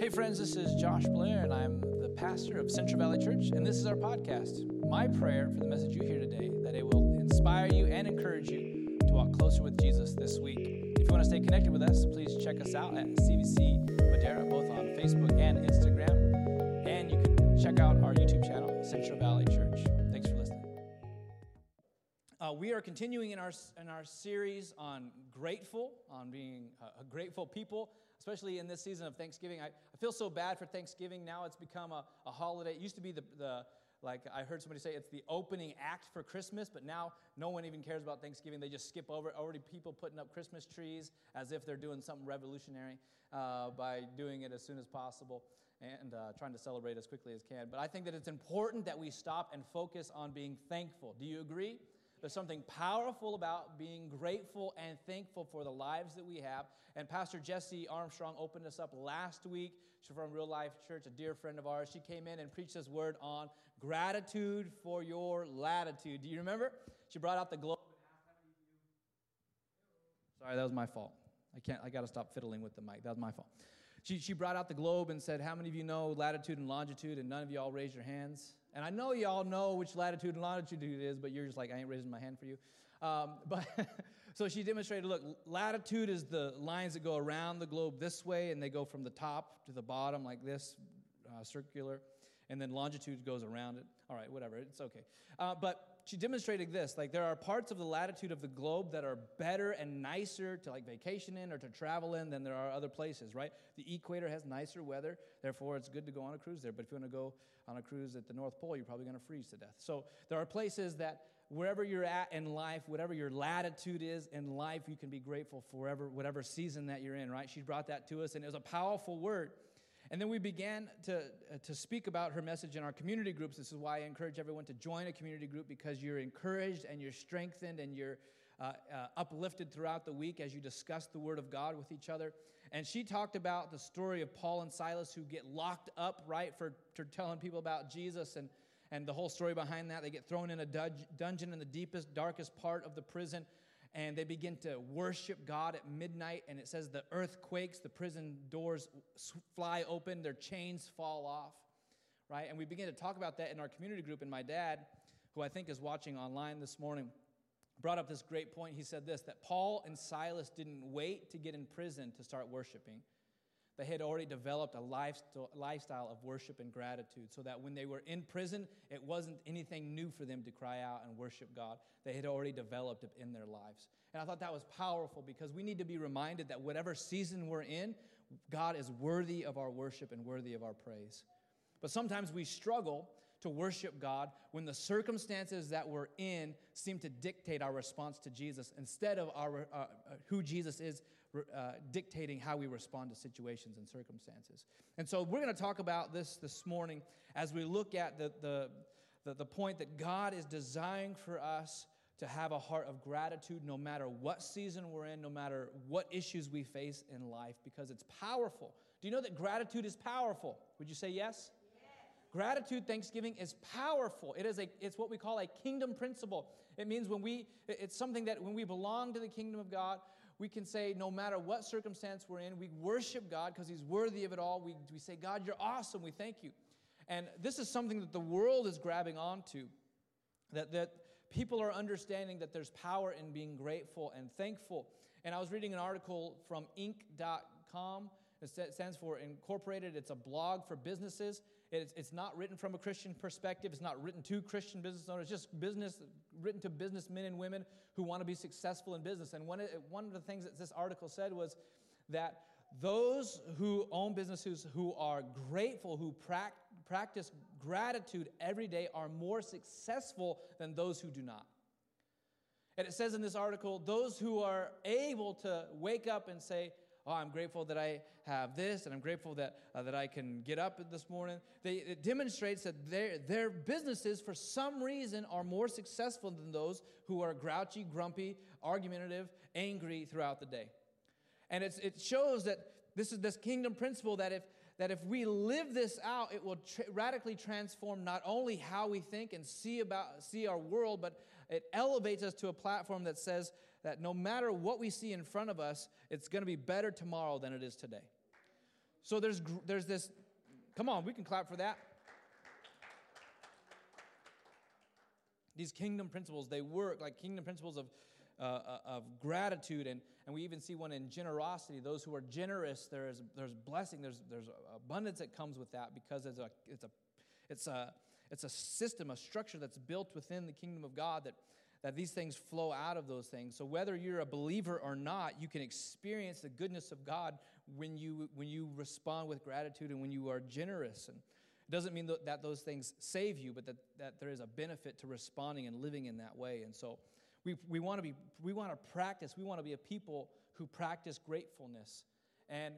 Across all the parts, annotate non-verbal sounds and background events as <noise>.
Hey, friends, this is Josh Blair, and I'm the pastor of Central Valley Church, and this is our podcast. My prayer for the message you hear today that it will inspire you and encourage you to walk closer with Jesus this week. If you want to stay connected with us, please check us out at CVC Madera, both on Facebook and Instagram, and you can check out our YouTube channel, Central Valley Church. Thanks for listening. Uh, we are continuing in our in our series on grateful, on being a, a grateful people especially in this season of Thanksgiving. I, I feel so bad for Thanksgiving. Now it's become a, a holiday. It used to be the, the, like I heard somebody say, it's the opening act for Christmas, but now no one even cares about Thanksgiving. They just skip over it. Already people putting up Christmas trees as if they're doing something revolutionary uh, by doing it as soon as possible and uh, trying to celebrate as quickly as can. But I think that it's important that we stop and focus on being thankful. Do you agree? There's something powerful about being grateful and thankful for the lives that we have. And Pastor Jesse Armstrong opened us up last week. She's from Real Life Church, a dear friend of ours. She came in and preached this word on gratitude for your latitude. Do you remember? She brought out the globe. Sorry, that was my fault. I can't, I got to stop fiddling with the mic. That was my fault. She, she brought out the globe and said, How many of you know latitude and longitude? And none of you all raised your hands. And I know you all know which latitude and longitude it is, but you're just like, I ain't raising my hand for you. Um, <laughs> but so she demonstrated look, latitude is the lines that go around the globe this way, and they go from the top to the bottom like this, uh, circular. And then longitude goes around it. All right, whatever, it's okay. Uh, but she demonstrated this like there are parts of the latitude of the globe that are better and nicer to like vacation in or to travel in than there are other places right? The equator has nicer weather therefore it's good to go on a cruise there but if you want to go on a cruise at the north pole you're probably going to freeze to death. So there are places that wherever you're at in life whatever your latitude is in life you can be grateful forever whatever season that you're in right? She brought that to us and it was a powerful word and then we began to, uh, to speak about her message in our community groups. This is why I encourage everyone to join a community group because you're encouraged and you're strengthened and you're uh, uh, uplifted throughout the week as you discuss the Word of God with each other. And she talked about the story of Paul and Silas who get locked up, right, for, for telling people about Jesus and, and the whole story behind that. They get thrown in a dungeon in the deepest, darkest part of the prison and they begin to worship God at midnight. And it says the earth quakes, the prison doors fly open, their chains fall off, right? And we begin to talk about that in our community group. And my dad, who I think is watching online this morning, brought up this great point. He said this that Paul and Silas didn't wait to get in prison to start worshiping. They had already developed a lifestyle of worship and gratitude so that when they were in prison, it wasn't anything new for them to cry out and worship God. They had already developed it in their lives. And I thought that was powerful because we need to be reminded that whatever season we're in, God is worthy of our worship and worthy of our praise. But sometimes we struggle to worship God when the circumstances that we're in seem to dictate our response to Jesus instead of our, uh, uh who Jesus is uh, dictating how we respond to situations and circumstances. And so we're going to talk about this this morning as we look at the, the, the, the point that God is designed for us to have a heart of gratitude no matter what season we're in, no matter what issues we face in life, because it's powerful. Do you know that gratitude is powerful? Would you say yes? Gratitude, thanksgiving is powerful. It is a, it's what we call a kingdom principle. It means when we, it's something that when we belong to the kingdom of God, we can say, no matter what circumstance we're in, we worship God because He's worthy of it all. We, we say, God, you're awesome. We thank you. And this is something that the world is grabbing onto, that, that people are understanding that there's power in being grateful and thankful. And I was reading an article from Inc.com. It stands for Incorporated. It's a blog for businesses. It's, it's not written from a Christian perspective. It's not written to Christian business owners. It's just business written to businessmen and women who want to be successful in business. And one, one of the things that this article said was that those who own businesses who are grateful, who pra- practice gratitude every day, are more successful than those who do not. And it says in this article, those who are able to wake up and say, Oh, I'm grateful that I have this, and I'm grateful that, uh, that I can get up this morning. They, it demonstrates that their, their businesses, for some reason, are more successful than those who are grouchy, grumpy, argumentative, angry throughout the day. And it's, it shows that this is this kingdom principle that if, that if we live this out, it will tra- radically transform not only how we think and see, about, see our world, but it elevates us to a platform that says that no matter what we see in front of us, it's going to be better tomorrow than it is today. So there's, there's this, come on, we can clap for that. These kingdom principles, they work like kingdom principles of, uh, uh, of gratitude, and, and we even see one in generosity. Those who are generous, there is, there's blessing, there's, there's abundance that comes with that because it's a, it's, a, it's, a, it's a system, a structure that's built within the kingdom of God that, that these things flow out of those things. So whether you're a believer or not, you can experience the goodness of God when you, when you respond with gratitude and when you are generous. And it doesn't mean that those things save you, but that, that there is a benefit to responding and living in that way. And so we, we want to be we want to practice, we want to be a people who practice gratefulness. And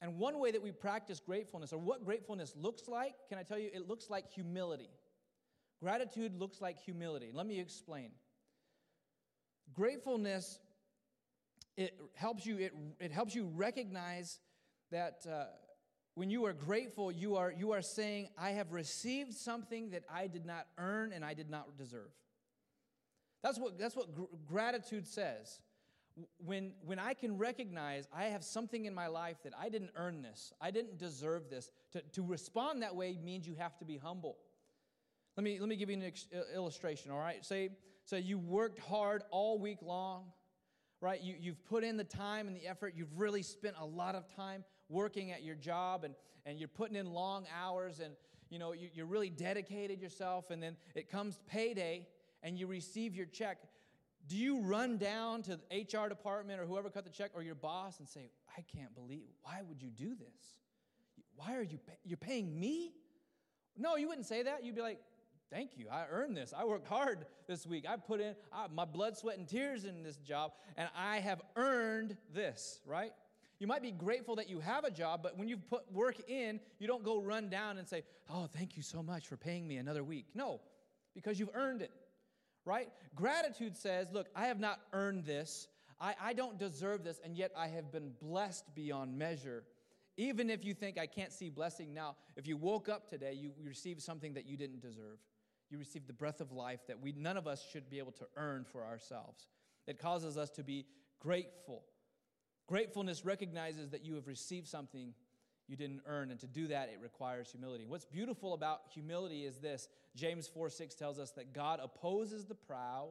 and one way that we practice gratefulness, or what gratefulness looks like, can I tell you, it looks like humility. Gratitude looks like humility. Let me explain. Gratefulness, it helps you, it, it helps you recognize that uh, when you are grateful, you are, you are saying, I have received something that I did not earn and I did not deserve. That's what, that's what gr- gratitude says. When, when I can recognize I have something in my life that I didn't earn this, I didn't deserve this, to, to respond that way means you have to be humble. Let me, let me give you an ex- illustration, all right? Say, so you worked hard all week long, right? You, you've put in the time and the effort. You've really spent a lot of time working at your job and, and you're putting in long hours and, you know, you, you're really dedicated yourself. And then it comes payday and you receive your check. Do you run down to the HR department or whoever cut the check or your boss and say, I can't believe, why would you do this? Why are you, pay- you're paying me? No, you wouldn't say that. You'd be like, Thank you. I earned this. I worked hard this week. I put in I, my blood, sweat, and tears in this job, and I have earned this, right? You might be grateful that you have a job, but when you've put work in, you don't go run down and say, Oh, thank you so much for paying me another week. No, because you've earned it, right? Gratitude says, Look, I have not earned this. I, I don't deserve this, and yet I have been blessed beyond measure. Even if you think I can't see blessing now, if you woke up today, you received something that you didn't deserve. You receive the breath of life that we none of us should be able to earn for ourselves. It causes us to be grateful. Gratefulness recognizes that you have received something you didn't earn, and to do that, it requires humility. What's beautiful about humility is this James 4 6 tells us that God opposes the proud,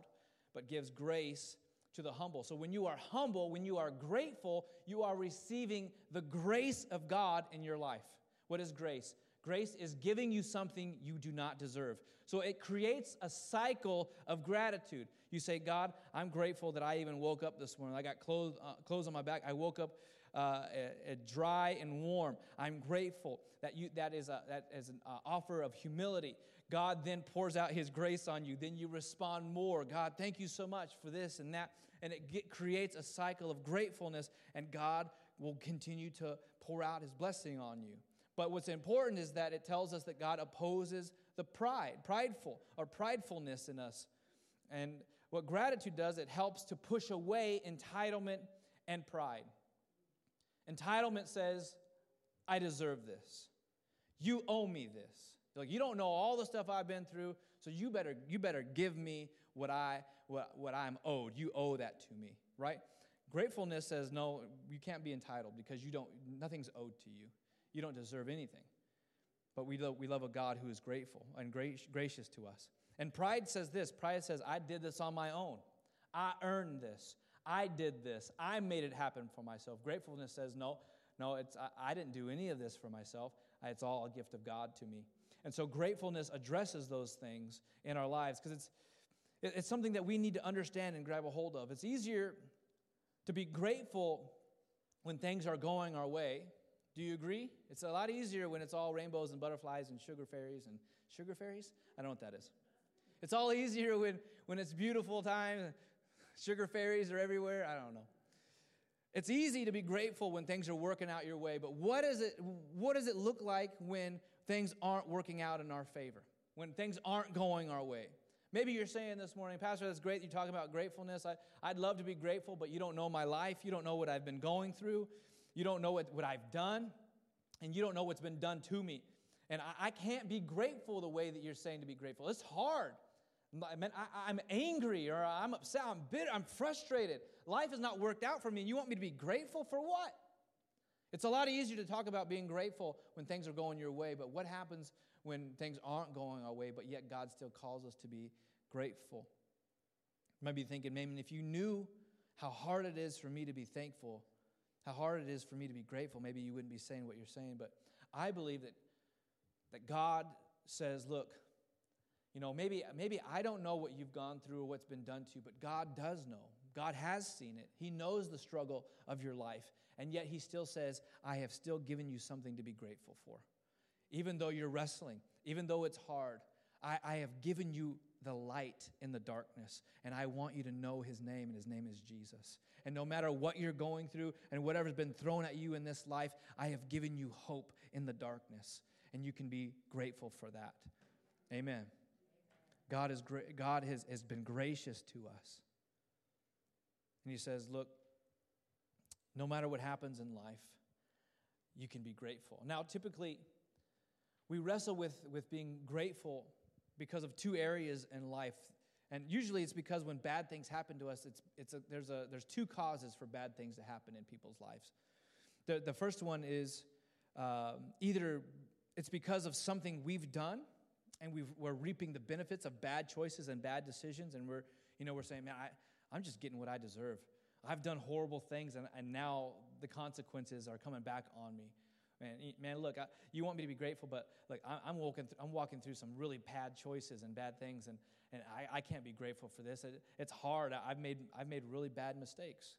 but gives grace to the humble. So when you are humble, when you are grateful, you are receiving the grace of God in your life. What is grace? Grace is giving you something you do not deserve. So it creates a cycle of gratitude. You say, God, I'm grateful that I even woke up this morning. I got clothes, uh, clothes on my back. I woke up uh, dry and warm. I'm grateful that you that is a, that is an uh, offer of humility. God then pours out His grace on you. Then you respond more. God, thank you so much for this and that, and it get, creates a cycle of gratefulness. And God will continue to pour out His blessing on you. But what's important is that it tells us that God opposes the pride, prideful, or pridefulness in us. And what gratitude does, it helps to push away entitlement and pride. Entitlement says, I deserve this. You owe me this. Like you don't know all the stuff I've been through, so you better you better give me what I what, what I'm owed. You owe that to me, right? Gratefulness says no, you can't be entitled because you don't nothing's owed to you. You don't deserve anything. But we love, we love a God who is grateful and gracious to us. And pride says this pride says, I did this on my own. I earned this. I did this. I made it happen for myself. Gratefulness says, no, no, it's, I, I didn't do any of this for myself. It's all a gift of God to me. And so gratefulness addresses those things in our lives because it's, it's something that we need to understand and grab a hold of. It's easier to be grateful when things are going our way do you agree? It's a lot easier when it's all rainbows and butterflies and sugar fairies and sugar fairies? I don't know what that is. It's all easier when, when it's beautiful time. Sugar fairies are everywhere. I don't know. It's easy to be grateful when things are working out your way, but what, is it, what does it look like when things aren't working out in our favor? When things aren't going our way? Maybe you're saying this morning, Pastor, that's great. You're talking about gratefulness. I, I'd love to be grateful, but you don't know my life. You don't know what I've been going through. You don't know what, what I've done, and you don't know what's been done to me. And I, I can't be grateful the way that you're saying to be grateful. It's hard. I mean, I, am angry or I'm upset, I'm bitter, I'm frustrated. Life has not worked out for me, and you want me to be grateful for what? It's a lot easier to talk about being grateful when things are going your way, but what happens when things aren't going our way, but yet God still calls us to be grateful? You might be thinking, maybe if you knew how hard it is for me to be thankful, how hard it is for me to be grateful, maybe you wouldn't be saying what you're saying. But I believe that, that God says, look, you know, maybe, maybe I don't know what you've gone through or what's been done to you, but God does know. God has seen it. He knows the struggle of your life. And yet He still says, I have still given you something to be grateful for. Even though you're wrestling, even though it's hard, I, I have given you the light in the darkness. And I want you to know His name, and His name is Jesus. And no matter what you're going through and whatever's been thrown at you in this life, I have given you hope in the darkness. And you can be grateful for that. Amen. God, is gra- God has, has been gracious to us. And He says, Look, no matter what happens in life, you can be grateful. Now, typically, we wrestle with, with being grateful because of two areas in life. And usually it's because when bad things happen to us, it's, it's a, there's, a, there's two causes for bad things to happen in people's lives. The, the first one is um, either it's because of something we've done and we are reaping the benefits of bad choices and bad decisions, and we're, you know, we're saying, man, I, I'm just getting what I deserve. I've done horrible things, and, and now the consequences are coming back on me. Man, man look, I, you want me to be grateful, but look, I, am walking, th- I'm walking through some really bad choices and bad things, and, and I, I can't be grateful for this. It, it's hard. I, I've made, I've made really bad mistakes.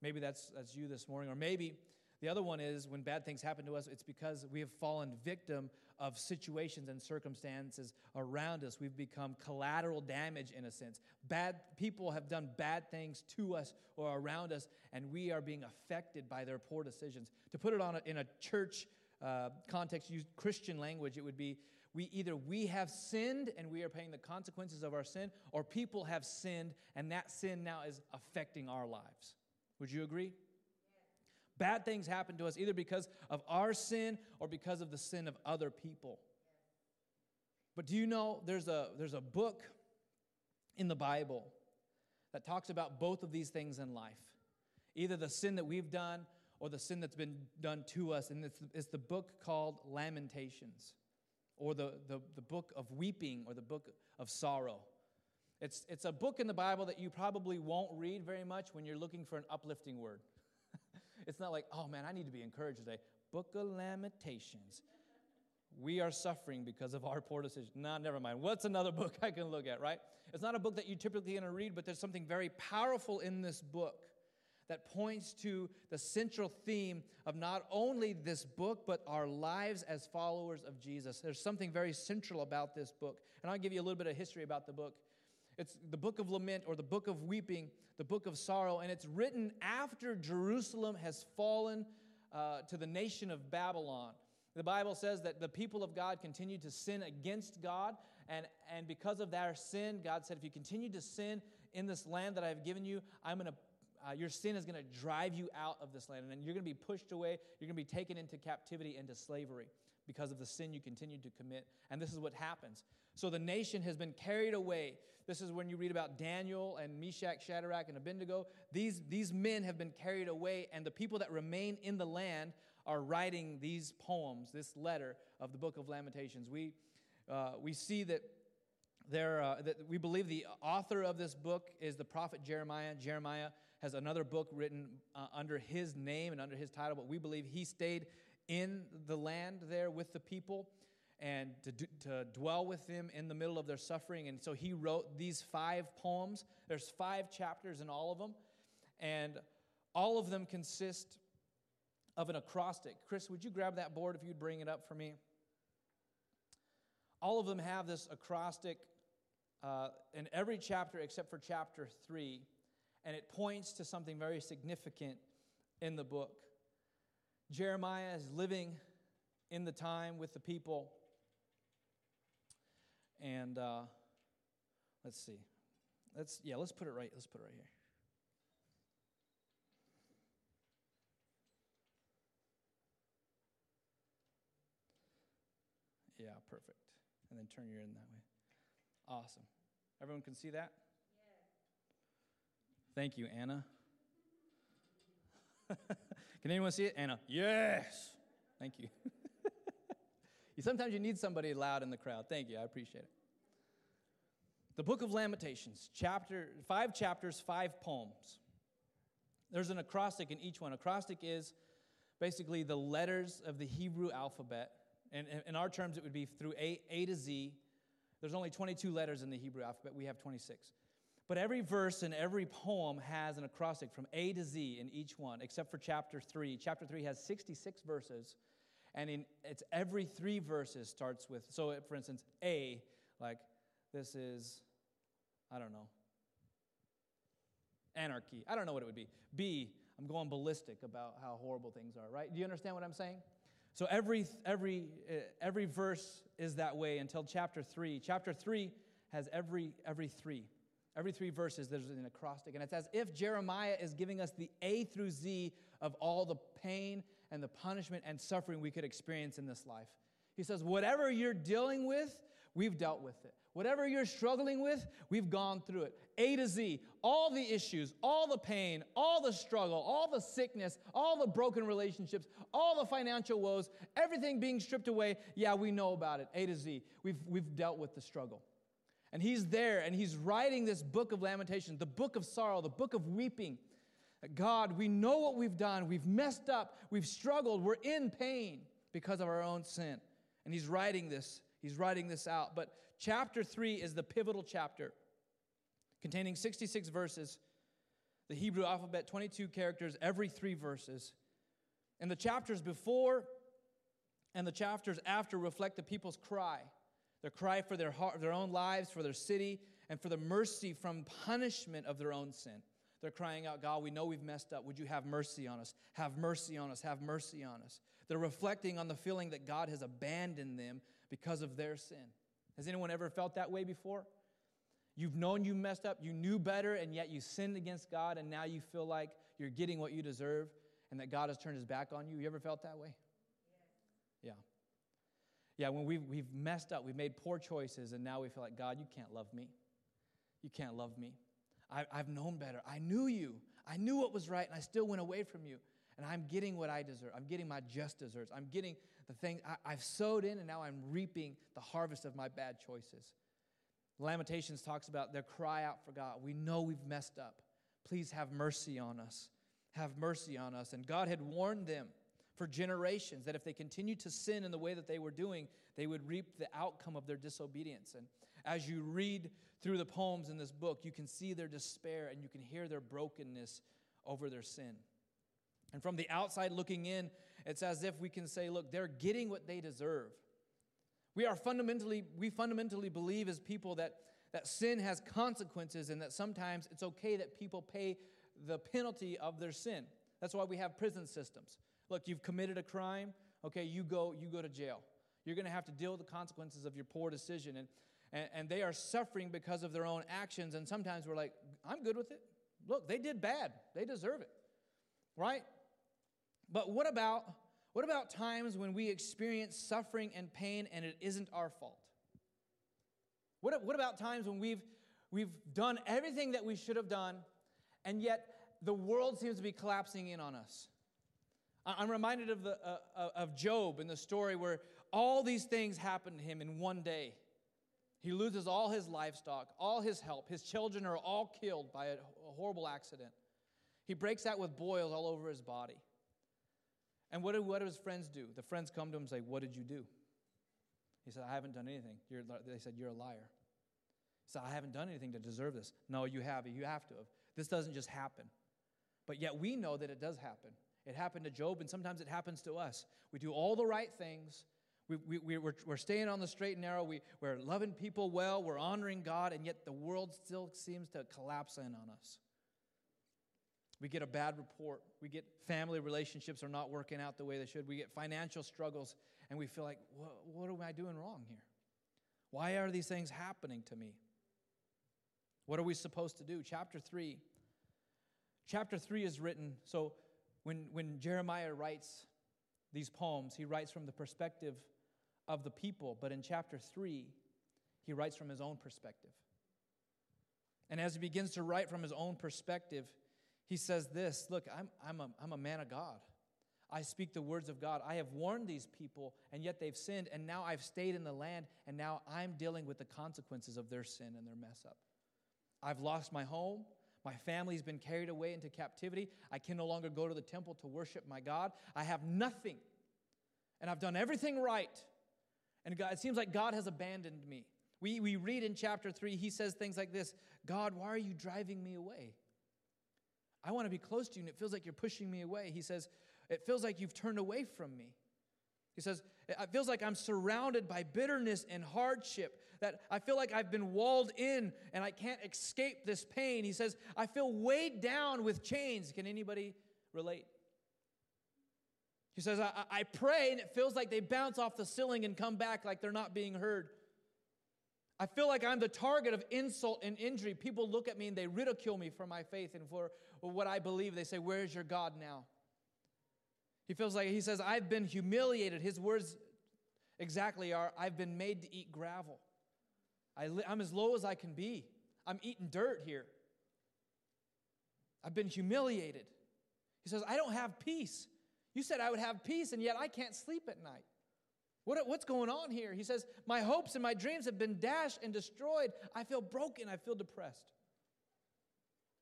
Maybe that's, that's you this morning, or maybe the other one is when bad things happen to us, it's because we have fallen victim of situations and circumstances around us. We've become collateral damage in a sense. Bad people have done bad things to us or around us, and we are being affected by their poor decisions. To put it on a, in a church uh, context, use Christian language, it would be we either we have sinned and we are paying the consequences of our sin, or people have sinned and that sin now is affecting our lives. Would you agree? Bad things happen to us either because of our sin or because of the sin of other people. But do you know there's a, there's a book in the Bible that talks about both of these things in life either the sin that we've done or the sin that's been done to us. And it's, it's the book called Lamentations or the, the, the book of weeping or the book of sorrow. It's, it's a book in the Bible that you probably won't read very much when you're looking for an uplifting word. It's not like, oh man, I need to be encouraged today. Book of Lamentations. We are suffering because of our poor decisions. Nah, never mind. What's another <laughs> book I can look at, right? It's not a book that you typically going to read, but there's something very powerful in this book that points to the central theme of not only this book, but our lives as followers of Jesus. There's something very central about this book. And I'll give you a little bit of history about the book. It's the book of lament or the book of weeping, the book of sorrow, and it's written after Jerusalem has fallen uh, to the nation of Babylon. The Bible says that the people of God continued to sin against God, and, and because of their sin, God said, If you continue to sin in this land that I've given you, I'm going to uh, your sin is going to drive you out of this land, and you're going to be pushed away. You're going to be taken into captivity, into slavery because of the sin you continued to commit. And this is what happens. So the nation has been carried away. This is when you read about Daniel and Meshach, Shadrach, and Abednego. These, these men have been carried away, and the people that remain in the land are writing these poems, this letter of the book of Lamentations. We, uh, we see that, there, uh, that we believe the author of this book is the prophet Jeremiah. Jeremiah has another book written uh, under his name and under his title, but we believe he stayed in the land there with the people and to, to dwell with them in the middle of their suffering. And so he wrote these five poems. There's five chapters in all of them, and all of them consist of an acrostic. Chris, would you grab that board if you'd bring it up for me? All of them have this acrostic uh, in every chapter except for chapter three, and it points to something very significant in the book. Jeremiah is living in the time with the people and uh, let's see. Let's yeah, let's put it right. Let's put it right here. Yeah, perfect. And then turn your in that way. Awesome. Everyone can see that? Thank you, Anna. <laughs> Can anyone see it? Anna, yes. Thank you. <laughs> Sometimes you need somebody loud in the crowd. Thank you. I appreciate it. The book of Lamentations, chapter, five chapters, five poems. There's an acrostic in each one. Acrostic is basically the letters of the Hebrew alphabet. And in our terms, it would be through A, A to Z. There's only 22 letters in the Hebrew alphabet. We have 26. But every verse and every poem has an acrostic from A to Z in each one, except for chapter 3. Chapter 3 has 66 verses, and in, it's every three verses starts with, so for instance, A, like this is, I don't know, anarchy. I don't know what it would be. B, I'm going ballistic about how horrible things are, right? Do you understand what I'm saying? So every, every, uh, every verse is that way until chapter 3. Chapter 3 has every, every three. Every three verses, there's an acrostic. And it's as if Jeremiah is giving us the A through Z of all the pain and the punishment and suffering we could experience in this life. He says, Whatever you're dealing with, we've dealt with it. Whatever you're struggling with, we've gone through it. A to Z, all the issues, all the pain, all the struggle, all the sickness, all the broken relationships, all the financial woes, everything being stripped away. Yeah, we know about it. A to Z. We've, we've dealt with the struggle. And he's there and he's writing this book of lamentation, the book of sorrow, the book of weeping. God, we know what we've done. We've messed up. We've struggled. We're in pain because of our own sin. And he's writing this. He's writing this out. But chapter 3 is the pivotal chapter containing 66 verses, the Hebrew alphabet, 22 characters, every three verses. And the chapters before and the chapters after reflect the people's cry their cry for their, heart, their own lives, for their city, and for the mercy from punishment of their own sin. They're crying out, God, we know we've messed up. Would you have mercy on us? Have mercy on us. Have mercy on us. They're reflecting on the feeling that God has abandoned them because of their sin. Has anyone ever felt that way before? You've known you messed up, you knew better, and yet you sinned against God, and now you feel like you're getting what you deserve and that God has turned his back on you. You ever felt that way? Yeah. Yeah, when we've, we've messed up, we've made poor choices, and now we feel like, God, you can't love me. You can't love me. I, I've known better. I knew you. I knew what was right, and I still went away from you. And I'm getting what I deserve. I'm getting my just deserts. I'm getting the thing I, I've sowed in, and now I'm reaping the harvest of my bad choices. Lamentations talks about their cry out for God. We know we've messed up. Please have mercy on us. Have mercy on us. And God had warned them for generations that if they continued to sin in the way that they were doing, they would reap the outcome of their disobedience. And as you read through the poems in this book, you can see their despair and you can hear their brokenness over their sin. And from the outside looking in, it's as if we can say, look, they're getting what they deserve. We are fundamentally, we fundamentally believe as people that, that sin has consequences and that sometimes it's okay that people pay the penalty of their sin. That's why we have prison systems. Look, you've committed a crime, okay, you go, you go to jail. You're to have to deal with the consequences of your poor decision. And, and, and they are suffering because of their own actions. And sometimes we're like, I'm good with it. Look, they did bad. They deserve it. Right? But what about what about times when we experience suffering and pain and it isn't our fault? What, what about times when we've, we've done everything that we should have done and yet the world seems to be collapsing in on us? I'm reminded of, the, uh, uh, of Job in the story where all these things happened to him in one day. He loses all his livestock, all his help. His children are all killed by a horrible accident. He breaks out with boils all over his body. And what do, what do his friends do? The friends come to him and say, What did you do? He said, I haven't done anything. You're, they said, You're a liar. He said, I haven't done anything to deserve this. No, you have. You have to have. This doesn't just happen. But yet we know that it does happen. It happened to Job, and sometimes it happens to us. We do all the right things. We, we, we, we're, we're staying on the straight and narrow. We, we're loving people well. We're honoring God, and yet the world still seems to collapse in on us. We get a bad report. We get family relationships are not working out the way they should. We get financial struggles, and we feel like, what, what am I doing wrong here? Why are these things happening to me? What are we supposed to do? Chapter 3. Chapter 3 is written, so when, when Jeremiah writes these poems, he writes from the perspective of the people, but in chapter 3, he writes from his own perspective. And as he begins to write from his own perspective, He says this Look, I'm, I'm, a, I'm a man of God. I speak the words of God. I have warned these people, and yet they've sinned, and now I've stayed in the land, and now I'm dealing with the consequences of their sin and their mess up. I've lost my home. My family's been carried away into captivity. I can no longer go to the temple to worship my God. I have nothing, and I've done everything right. And God, it seems like God has abandoned me. We, we read in chapter 3, he says things like this God, why are you driving me away? I want to be close to you, and it feels like you're pushing me away. He says, It feels like you've turned away from me. He says, It feels like I'm surrounded by bitterness and hardship, that I feel like I've been walled in and I can't escape this pain. He says, I feel weighed down with chains. Can anybody relate? He says, I, I pray and it feels like they bounce off the ceiling and come back like they're not being heard. I feel like I'm the target of insult and injury. People look at me and they ridicule me for my faith and for what I believe. They say, Where's your God now? He feels like, he says, I've been humiliated. His words exactly are, I've been made to eat gravel. I am as low as I can be. I'm eating dirt here. I've been humiliated. He says, I don't have peace. You said I would have peace, and yet I can't sleep at night. What, what's going on here? He says, My hopes and my dreams have been dashed and destroyed. I feel broken. I feel depressed.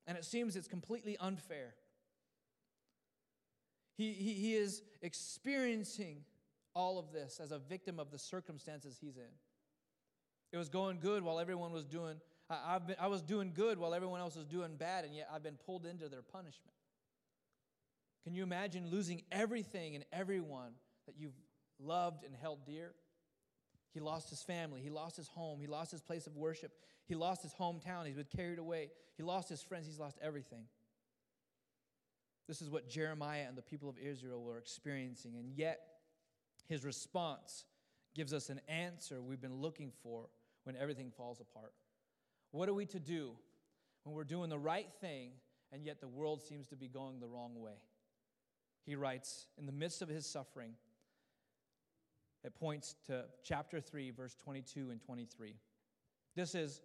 And it seems it's completely unfair. He, he, he is experiencing all of this as a victim of the circumstances he's in. It was going good while everyone was doing, I, I've been, I was doing good while everyone else was doing bad, and yet I've been pulled into their punishment. Can you imagine losing everything and everyone that you've loved and held dear. He lost his family. He lost his home. He lost his place of worship. He lost his hometown. He's been carried away. He lost his friends. He's lost everything. This is what Jeremiah and the people of Israel were experiencing. And yet, his response gives us an answer we've been looking for when everything falls apart. What are we to do when we're doing the right thing and yet the world seems to be going the wrong way? He writes, in the midst of his suffering, it points to chapter 3, verse 22 and 23. This is,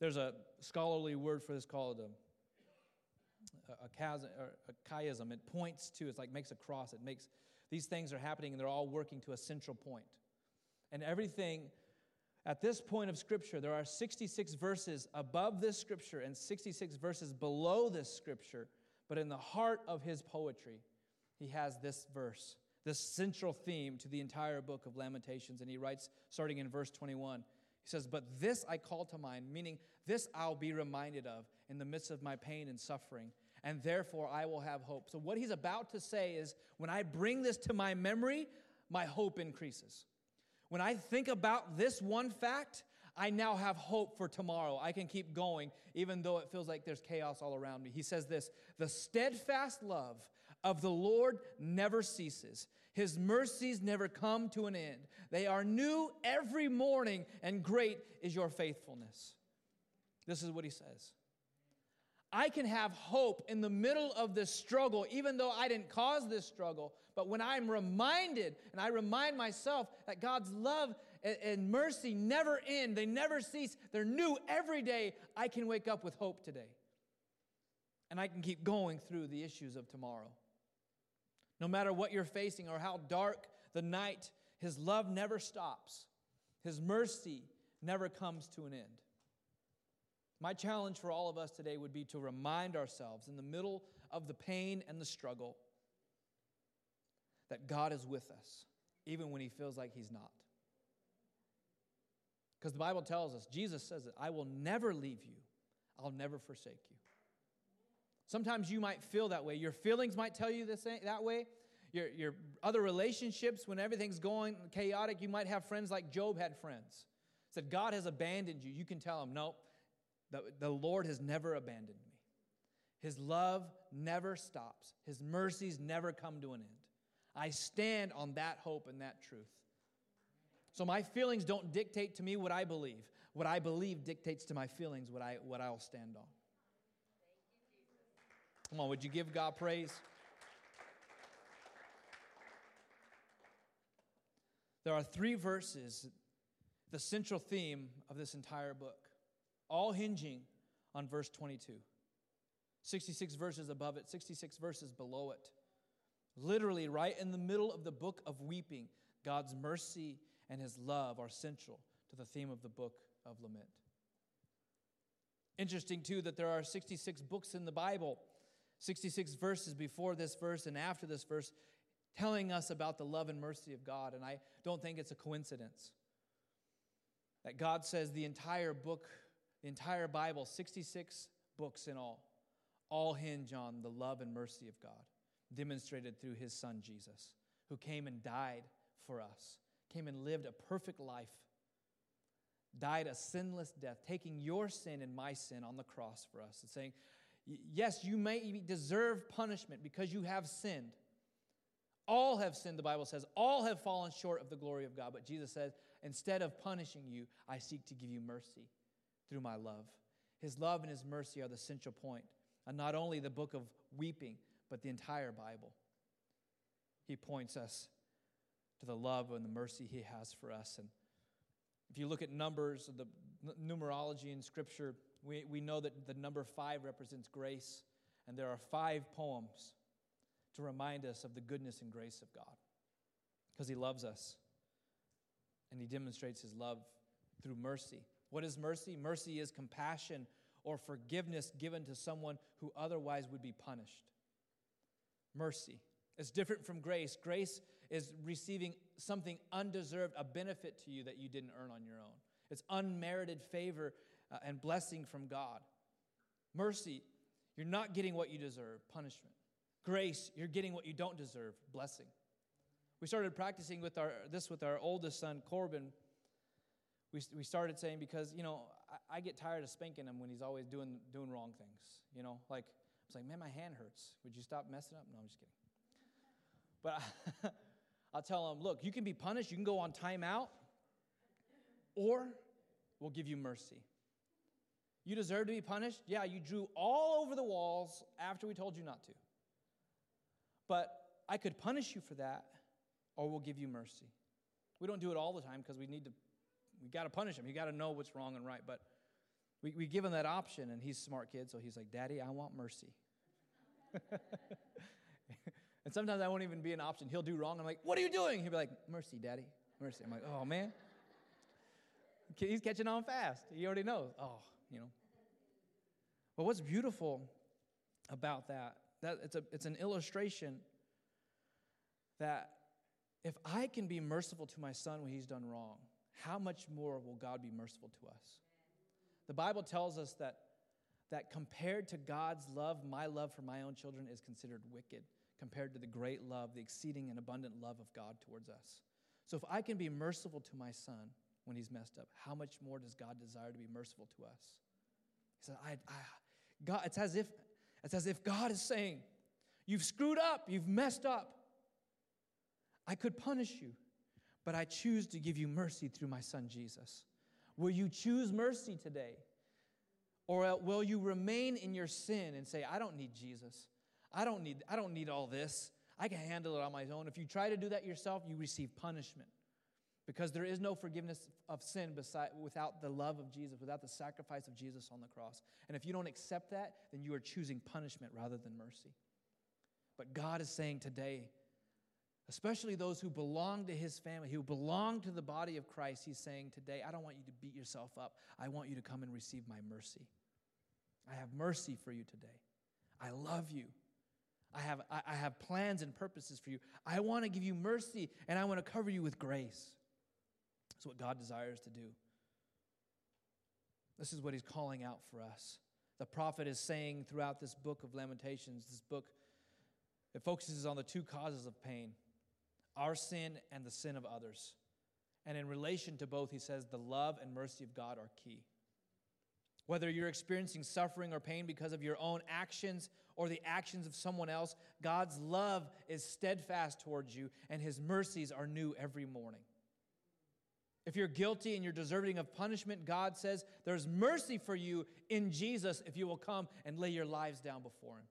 there's a scholarly word for this called a, a, chasm, a chiasm. It points to, it's like makes a cross. It makes, these things are happening and they're all working to a central point. And everything, at this point of Scripture, there are 66 verses above this Scripture and 66 verses below this Scripture. But in the heart of his poetry, he has this verse the central theme to the entire book of Lamentations. And he writes, starting in verse 21, he says, But this I call to mind, meaning this I'll be reminded of in the midst of my pain and suffering, and therefore I will have hope. So, what he's about to say is, when I bring this to my memory, my hope increases. When I think about this one fact, I now have hope for tomorrow. I can keep going, even though it feels like there's chaos all around me. He says this The steadfast love of the Lord never ceases. His mercies never come to an end. They are new every morning, and great is your faithfulness. This is what he says. I can have hope in the middle of this struggle, even though I didn't cause this struggle. But when I'm reminded, and I remind myself that God's love and mercy never end, they never cease, they're new every day, I can wake up with hope today. And I can keep going through the issues of tomorrow. No matter what you're facing or how dark the night, His love never stops. His mercy never comes to an end. My challenge for all of us today would be to remind ourselves in the middle of the pain and the struggle that God is with us, even when He feels like He's not. Because the Bible tells us, Jesus says it, I will never leave you, I'll never forsake you. Sometimes you might feel that way. Your feelings might tell you this, that way. Your, your other relationships, when everything's going chaotic, you might have friends like Job had friends. Said, God has abandoned you. You can tell him, no, the, the Lord has never abandoned me. His love never stops, His mercies never come to an end. I stand on that hope and that truth. So my feelings don't dictate to me what I believe. What I believe dictates to my feelings what, I, what I'll stand on. Come on, would you give God praise? There are three verses, the central theme of this entire book, all hinging on verse 22. 66 verses above it, 66 verses below it. Literally, right in the middle of the book of weeping, God's mercy and his love are central to the theme of the book of lament. Interesting, too, that there are 66 books in the Bible, 66 verses before this verse and after this verse, telling us about the love and mercy of God. And I don't think it's a coincidence that God says the entire book, the entire Bible, 66 books in all, all hinge on the love and mercy of God, demonstrated through his son Jesus, who came and died for us, came and lived a perfect life, died a sinless death, taking your sin and my sin on the cross for us, and saying, Yes, you may deserve punishment because you have sinned. All have sinned, the Bible says. All have fallen short of the glory of God. But Jesus says, Instead of punishing you, I seek to give you mercy through my love. His love and his mercy are the central point, and not only the book of weeping, but the entire Bible. He points us to the love and the mercy he has for us. And if you look at numbers, the numerology in Scripture, we, we know that the number five represents grace, and there are five poems to remind us of the goodness and grace of God because he loves us and he demonstrates his love through mercy. What is mercy? Mercy is compassion or forgiveness given to someone who otherwise would be punished. Mercy. is different from grace. Grace is receiving something undeserved, a benefit to you that you didn't earn on your own. It's unmerited favor uh, and blessing from God. Mercy, you're not getting what you deserve, punishment. Grace, you're getting what you don't deserve, blessing. We started practicing with our, this with our oldest son, Corbin. We, we started saying, because, you know, I, I get tired of spanking him when he's always doing, doing wrong things. You know, like, I was like, man, my hand hurts. Would you stop messing up? No, I'm just kidding. But <laughs> I'll tell him, look, you can be punished. You can go on timeout, or we'll give you mercy. You deserve to be punished? Yeah, you drew all over the walls after we told you not to. But I could punish you for that, or we'll give you mercy. We don't do it all the time because we need to, we got to punish him. You got to know what's wrong and right. But we, we give him that option, and he's smart kid, so he's like, Daddy, I want mercy. <laughs> and sometimes I won't even be an option. He'll do wrong. I'm like, What are you doing? He'll be like, Mercy, Daddy, mercy. I'm like, Oh, man. <laughs> He's catching on fast. He already knows. Oh, you know. But what's beautiful about that, that it's, a, it's an illustration that if I can be merciful to my son when he's done wrong, how much more will God be merciful to us? The Bible tells us that, that compared to God's love, my love for my own children is considered wicked compared to the great love, the exceeding and abundant love of God towards us. So if I can be merciful to my son when he's messed up, how much more does God desire to be merciful to us? He said, I, I, God, it's as if it's as if God is saying, You've screwed up, you've messed up. I could punish you, but I choose to give you mercy through my son Jesus. Will you choose mercy today? Or will you remain in your sin and say, I don't need Jesus. I don't need, I don't need all this. I can handle it on my own. If you try to do that yourself, you receive punishment. Because there is no forgiveness of sin beside, without the love of Jesus, without the sacrifice of Jesus on the cross. And if you don't accept that, then you are choosing punishment rather than mercy. But God is saying today, especially those who belong to his family, who belong to the body of Christ, he's saying today, I don't want you to beat yourself up. I want you to come and receive my mercy. I have mercy for you today. I love you. I have, I have plans and purposes for you. I want to give you mercy and I want to cover you with grace. What God desires to do. This is what he's calling out for us. The prophet is saying throughout this book of Lamentations, this book, it focuses on the two causes of pain our sin and the sin of others. And in relation to both, he says the love and mercy of God are key. Whether you're experiencing suffering or pain because of your own actions or the actions of someone else, God's love is steadfast towards you, and his mercies are new every morning. If you're guilty and you're deserving of punishment, God says there's mercy for you in Jesus if you will come and lay your lives down before him.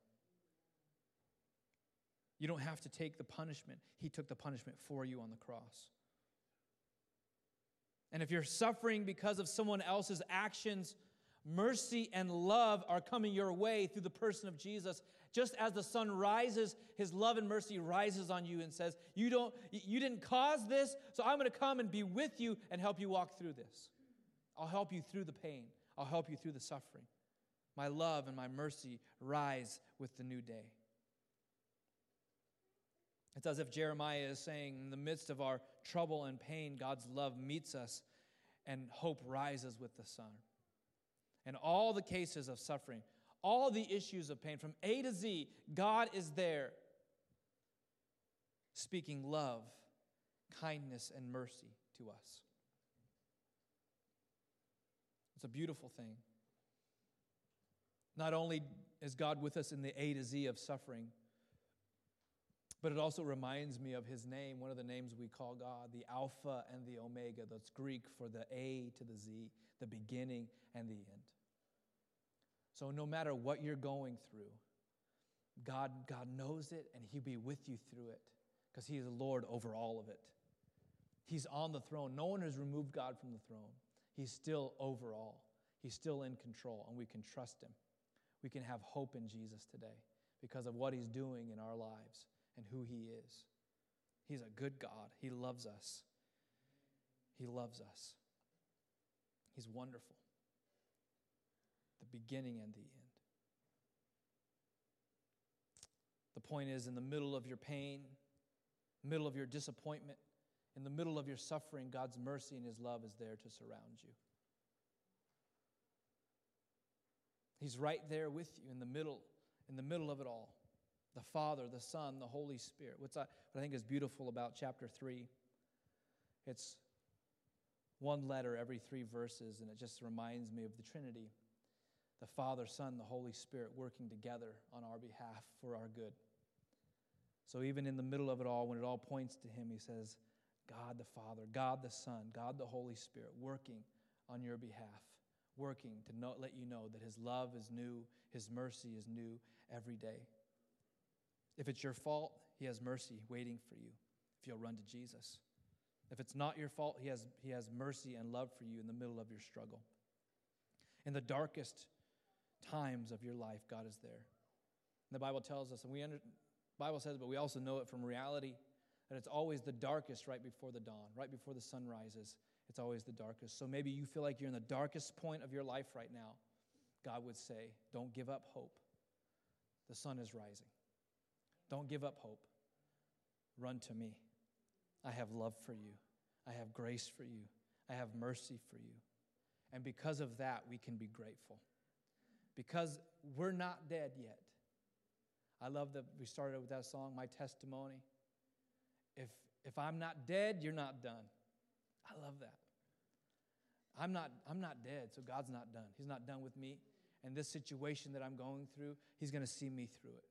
You don't have to take the punishment. He took the punishment for you on the cross. And if you're suffering because of someone else's actions Mercy and love are coming your way through the person of Jesus. Just as the sun rises, his love and mercy rises on you and says, "You don't you didn't cause this, so I'm going to come and be with you and help you walk through this. I'll help you through the pain. I'll help you through the suffering. My love and my mercy rise with the new day." It's as if Jeremiah is saying, in the midst of our trouble and pain, God's love meets us and hope rises with the sun. And all the cases of suffering, all the issues of pain, from A to Z, God is there speaking love, kindness, and mercy to us. It's a beautiful thing. Not only is God with us in the A to Z of suffering, but it also reminds me of his name, one of the names we call God, the Alpha and the Omega. That's Greek for the A to the Z, the beginning and the end. So no matter what you're going through, God, God knows it and He'll be with you through it because He is Lord over all of it. He's on the throne. No one has removed God from the throne. He's still over all. He's still in control, and we can trust Him. We can have hope in Jesus today because of what He's doing in our lives and who He is. He's a good God. He loves us. He loves us. He's wonderful. The beginning and the end. The point is, in the middle of your pain, middle of your disappointment, in the middle of your suffering, God's mercy and His love is there to surround you. He's right there with you in the middle, in the middle of it all the Father, the Son, the Holy Spirit. What's that, what I think is beautiful about chapter 3, it's one letter every three verses, and it just reminds me of the Trinity the Father, Son, the Holy Spirit working together on our behalf for our good. So even in the middle of it all, when it all points to Him, He says, God the Father, God the Son, God the Holy Spirit working on your behalf, working to let you know that His love is new, His mercy is new every day. If it's your fault, He has mercy waiting for you if you'll run to Jesus. If it's not your fault, He has, he has mercy and love for you in the middle of your struggle. In the darkest times of your life, God is there. And the Bible tells us, and we under, Bible says, but we also know it from reality, that it's always the darkest right before the dawn, right before the sun rises. It's always the darkest. So maybe you feel like you're in the darkest point of your life right now. God would say, Don't give up hope. The sun is rising. Don't give up hope. Run to me. I have love for you. I have grace for you. I have mercy for you. And because of that, we can be grateful. Because we're not dead yet. I love that we started with that song, My Testimony. If, if I'm not dead, you're not done. I love that. I'm not, I'm not dead, so God's not done. He's not done with me. And this situation that I'm going through, He's going to see me through it.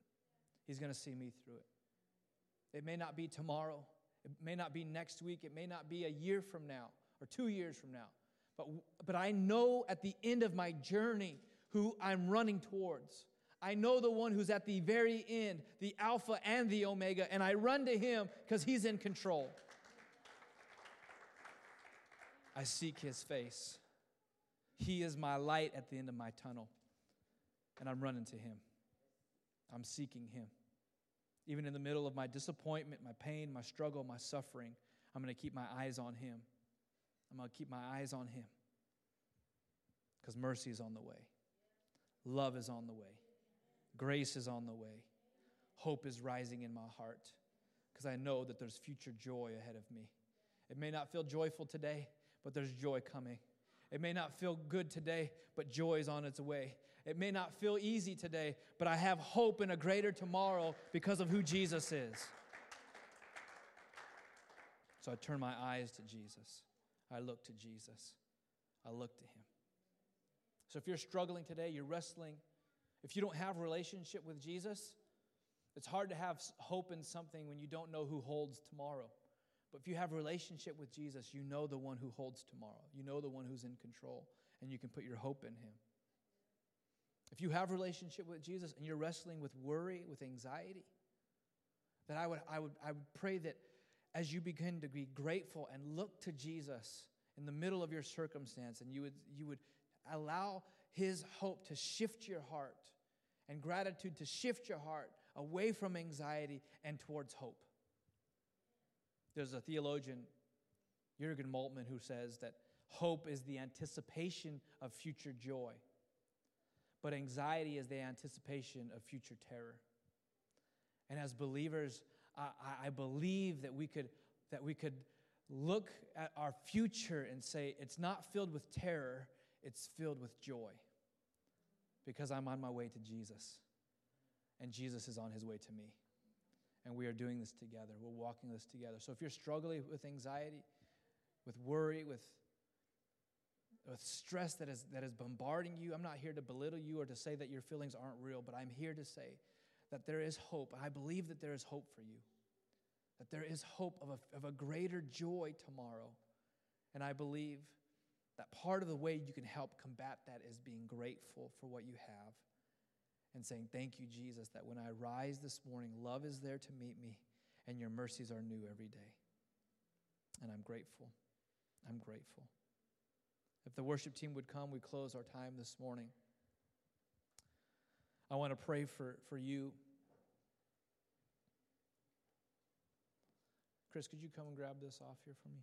He's going to see me through it. It may not be tomorrow. It may not be next week. It may not be a year from now or two years from now. But, but I know at the end of my journey who I'm running towards. I know the one who's at the very end, the Alpha and the Omega, and I run to him because he's in control. I seek his face. He is my light at the end of my tunnel, and I'm running to him. I'm seeking him. Even in the middle of my disappointment, my pain, my struggle, my suffering, I'm going to keep my eyes on Him. I'm going to keep my eyes on Him because mercy is on the way, love is on the way, grace is on the way, hope is rising in my heart because I know that there's future joy ahead of me. It may not feel joyful today, but there's joy coming. It may not feel good today, but joy is on its way. It may not feel easy today, but I have hope in a greater tomorrow because of who Jesus is. So I turn my eyes to Jesus. I look to Jesus. I look to him. So if you're struggling today, you're wrestling, if you don't have relationship with Jesus, it's hard to have hope in something when you don't know who holds tomorrow. But if you have relationship with Jesus, you know the one who holds tomorrow. You know the one who's in control, and you can put your hope in him. If you have relationship with Jesus and you're wrestling with worry, with anxiety, that I would, I would, I would pray that as you begin to be grateful and look to Jesus in the middle of your circumstance, and you would, you would allow His hope to shift your heart and gratitude to shift your heart away from anxiety and towards hope. There's a theologian, Jurgen Moltmann, who says that hope is the anticipation of future joy, but anxiety is the anticipation of future terror. And as believers, I, I believe that we could that we could look at our future and say, it's not filled with terror, it's filled with joy. Because I'm on my way to Jesus, and Jesus is on his way to me. And we are doing this together. We're walking this together. So if you're struggling with anxiety, with worry, with, with stress that is, that is bombarding you, I'm not here to belittle you or to say that your feelings aren't real, but I'm here to say that there is hope. I believe that there is hope for you that there is hope of a, of a greater joy tomorrow. And I believe that part of the way you can help combat that is being grateful for what you have and saying, Thank you, Jesus, that when I rise this morning, love is there to meet me and your mercies are new every day. And I'm grateful. I'm grateful. If the worship team would come, we close our time this morning. I want to pray for, for you. Chris, could you come and grab this off here for me?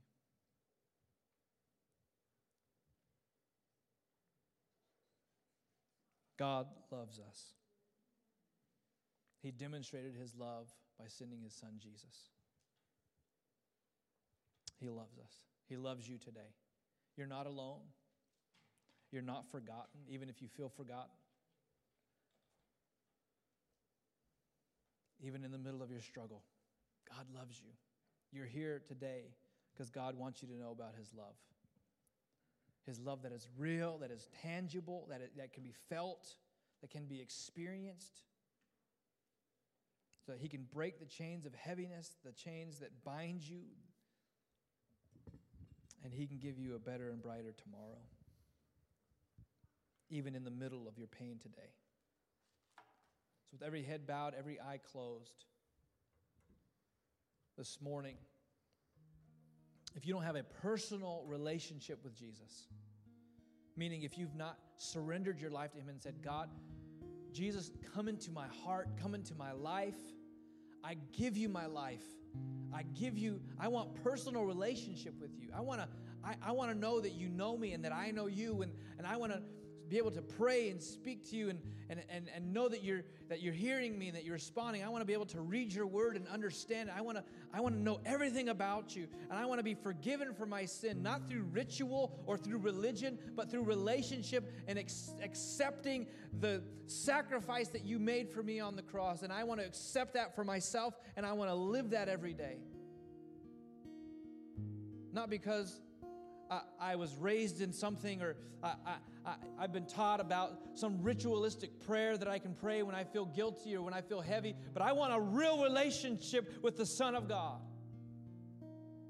God loves us. He demonstrated his love by sending his son Jesus. He loves us. He loves you today. You're not alone. You're not forgotten, even if you feel forgotten. Even in the middle of your struggle, God loves you. You're here today because God wants you to know about His love. His love that is real, that is tangible, that, it, that can be felt, that can be experienced. So that He can break the chains of heaviness, the chains that bind you, and He can give you a better and brighter tomorrow, even in the middle of your pain today. So, with every head bowed, every eye closed, this morning, if you don't have a personal relationship with Jesus, meaning if you've not surrendered your life to Him and said, God, Jesus, come into my heart, come into my life. I give you my life. I give you, I want personal relationship with you. I want to I, I want to know that you know me and that I know you and, and I want to be able to pray and speak to you and, and, and, and know that you're, that you're hearing me and that you're responding. I want to be able to read your word and understand it. I want to, I want to know everything about you. And I want to be forgiven for my sin, not through ritual or through religion, but through relationship and ex- accepting the sacrifice that you made for me on the cross. And I want to accept that for myself and I want to live that every day. Not because I, I was raised in something or I, I, I've been taught about some ritualistic prayer that I can pray when I feel guilty or when I feel heavy, but I want a real relationship with the Son of God.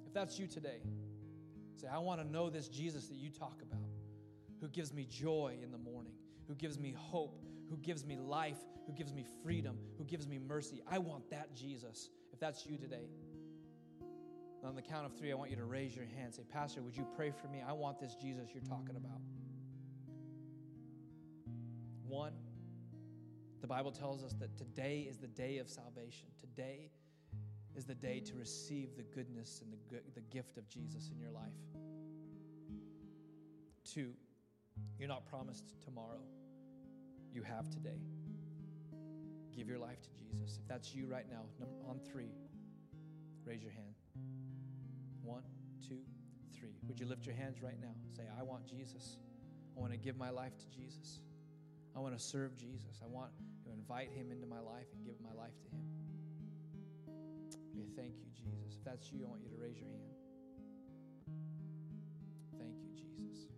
If that's you today, say, I want to know this Jesus that you talk about, who gives me joy in the morning, who gives me hope, who gives me life, who gives me freedom, who gives me mercy. I want that Jesus. If that's you today, on the count of three, I want you to raise your hand. Say, Pastor, would you pray for me? I want this Jesus you're talking about. One, the Bible tells us that today is the day of salvation. Today is the day to receive the goodness and the, the gift of Jesus in your life. Two, you're not promised tomorrow, you have today. Give your life to Jesus. If that's you right now, on three, raise your hand. Two, three. Would you lift your hands right now? Say, I want Jesus. I want to give my life to Jesus. I want to serve Jesus. I want to invite him into my life and give my life to him. We thank you, Jesus. If that's you, I want you to raise your hand. Thank you, Jesus.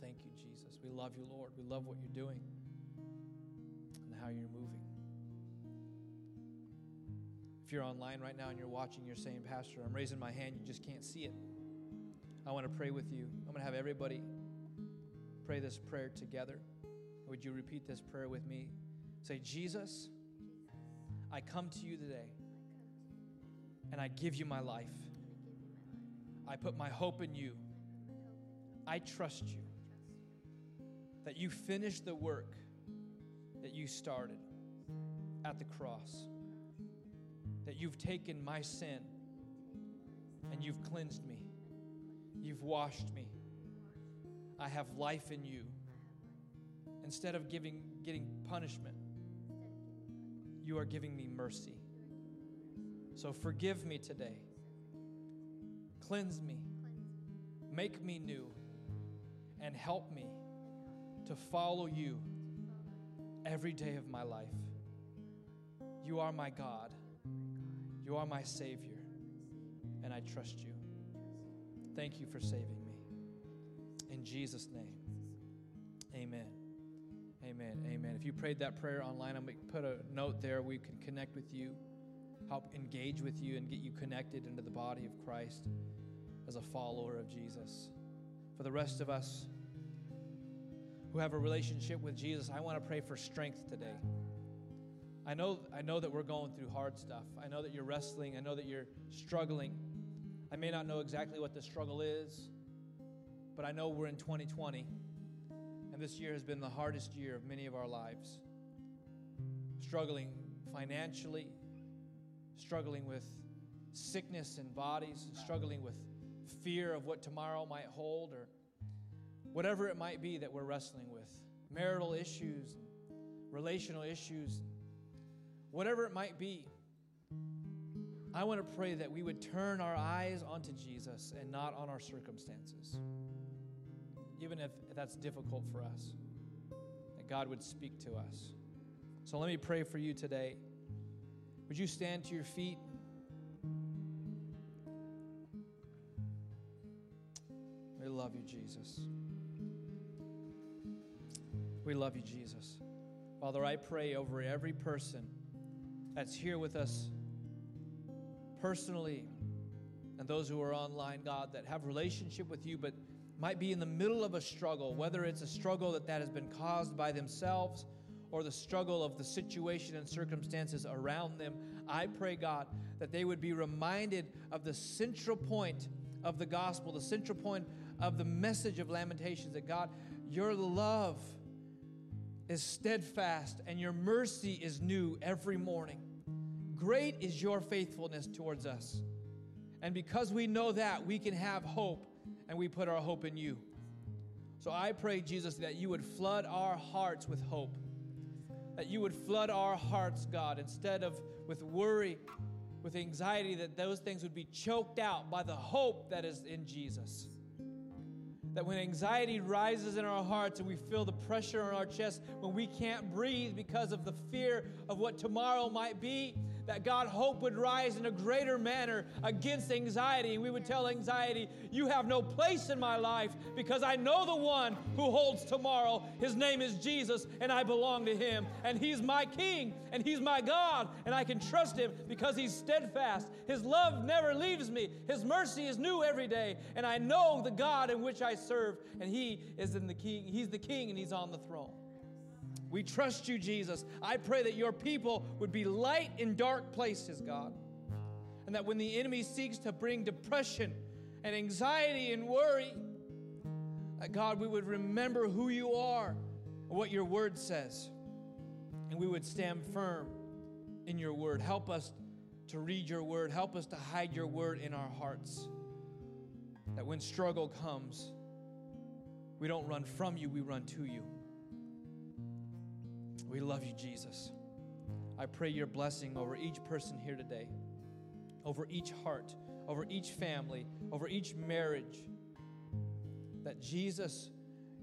Thank you, Jesus. We love you, Lord. We love what you're doing and how you're moving. If you're online right now and you're watching, you're saying, Pastor, I'm raising my hand, you just can't see it. I want to pray with you. I'm going to have everybody pray this prayer together. Would you repeat this prayer with me? Say, Jesus, I come to you today and I give you my life. I put my hope in you. I trust you. that you finished the work that you started at the cross, that you've taken my sin and you've cleansed me, you've washed me. I have life in you. Instead of giving, getting punishment, you are giving me mercy. So forgive me today. Cleanse me. Make me new. And help me to follow you every day of my life. You are my God. You are my Savior. And I trust you. Thank you for saving me. In Jesus' name, amen. Amen. Amen. If you prayed that prayer online, I'm going to put a note there. We can connect with you, help engage with you, and get you connected into the body of Christ as a follower of Jesus. For the rest of us who have a relationship with Jesus, I want to pray for strength today. I know, I know that we're going through hard stuff. I know that you're wrestling. I know that you're struggling. I may not know exactly what the struggle is, but I know we're in 2020. And this year has been the hardest year of many of our lives. Struggling financially, struggling with sickness in bodies, struggling with fear of what tomorrow might hold, or whatever it might be that we're wrestling with marital issues, relational issues, whatever it might be. I want to pray that we would turn our eyes onto Jesus and not on our circumstances even if that's difficult for us, that God would speak to us. So let me pray for you today. Would you stand to your feet? We love you, Jesus. We love you, Jesus. Father, I pray over every person that's here with us personally and those who are online, God, that have relationship with you, but might be in the middle of a struggle, whether it's a struggle that, that has been caused by themselves or the struggle of the situation and circumstances around them, I pray, God, that they would be reminded of the central point of the gospel, the central point of the message of Lamentations that God, your love is steadfast and your mercy is new every morning. Great is your faithfulness towards us. And because we know that, we can have hope and we put our hope in you. So I pray, Jesus, that you would flood our hearts with hope, that you would flood our hearts, God, instead of with worry, with anxiety, that those things would be choked out by the hope that is in Jesus. That when anxiety rises in our hearts and we feel the pressure on our chest, when we can't breathe because of the fear of what tomorrow might be, that God, hope would rise in a greater manner against anxiety. And we would tell anxiety, You have no place in my life because I know the one who holds tomorrow. His name is Jesus, and I belong to him. And he's my king, and he's my God, and I can trust him because he's steadfast. His love never leaves me, his mercy is new every day. And I know the God in which I serve, and he is in the king. He's the king, and he's on the throne. We trust you, Jesus. I pray that your people would be light in dark places, God. And that when the enemy seeks to bring depression and anxiety and worry, that God, we would remember who you are and what your word says. And we would stand firm in your word. Help us to read your word. Help us to hide your word in our hearts. That when struggle comes, we don't run from you, we run to you. We love you, Jesus. I pray your blessing over each person here today, over each heart, over each family, over each marriage. That Jesus,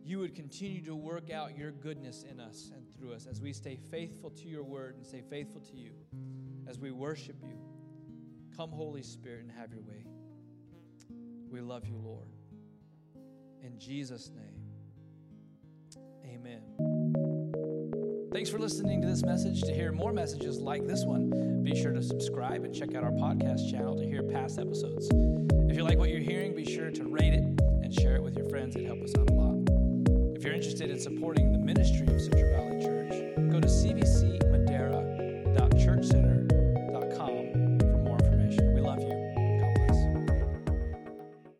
you would continue to work out your goodness in us and through us as we stay faithful to your word and stay faithful to you, as we worship you. Come, Holy Spirit, and have your way. We love you, Lord. In Jesus' name, amen. Thanks for listening to this message. To hear more messages like this one, be sure to subscribe and check out our podcast channel to hear past episodes. If you like what you're hearing, be sure to rate it and share it with your friends. It helps us out a lot. If you're interested in supporting the ministry of Central Valley Church, go to CVC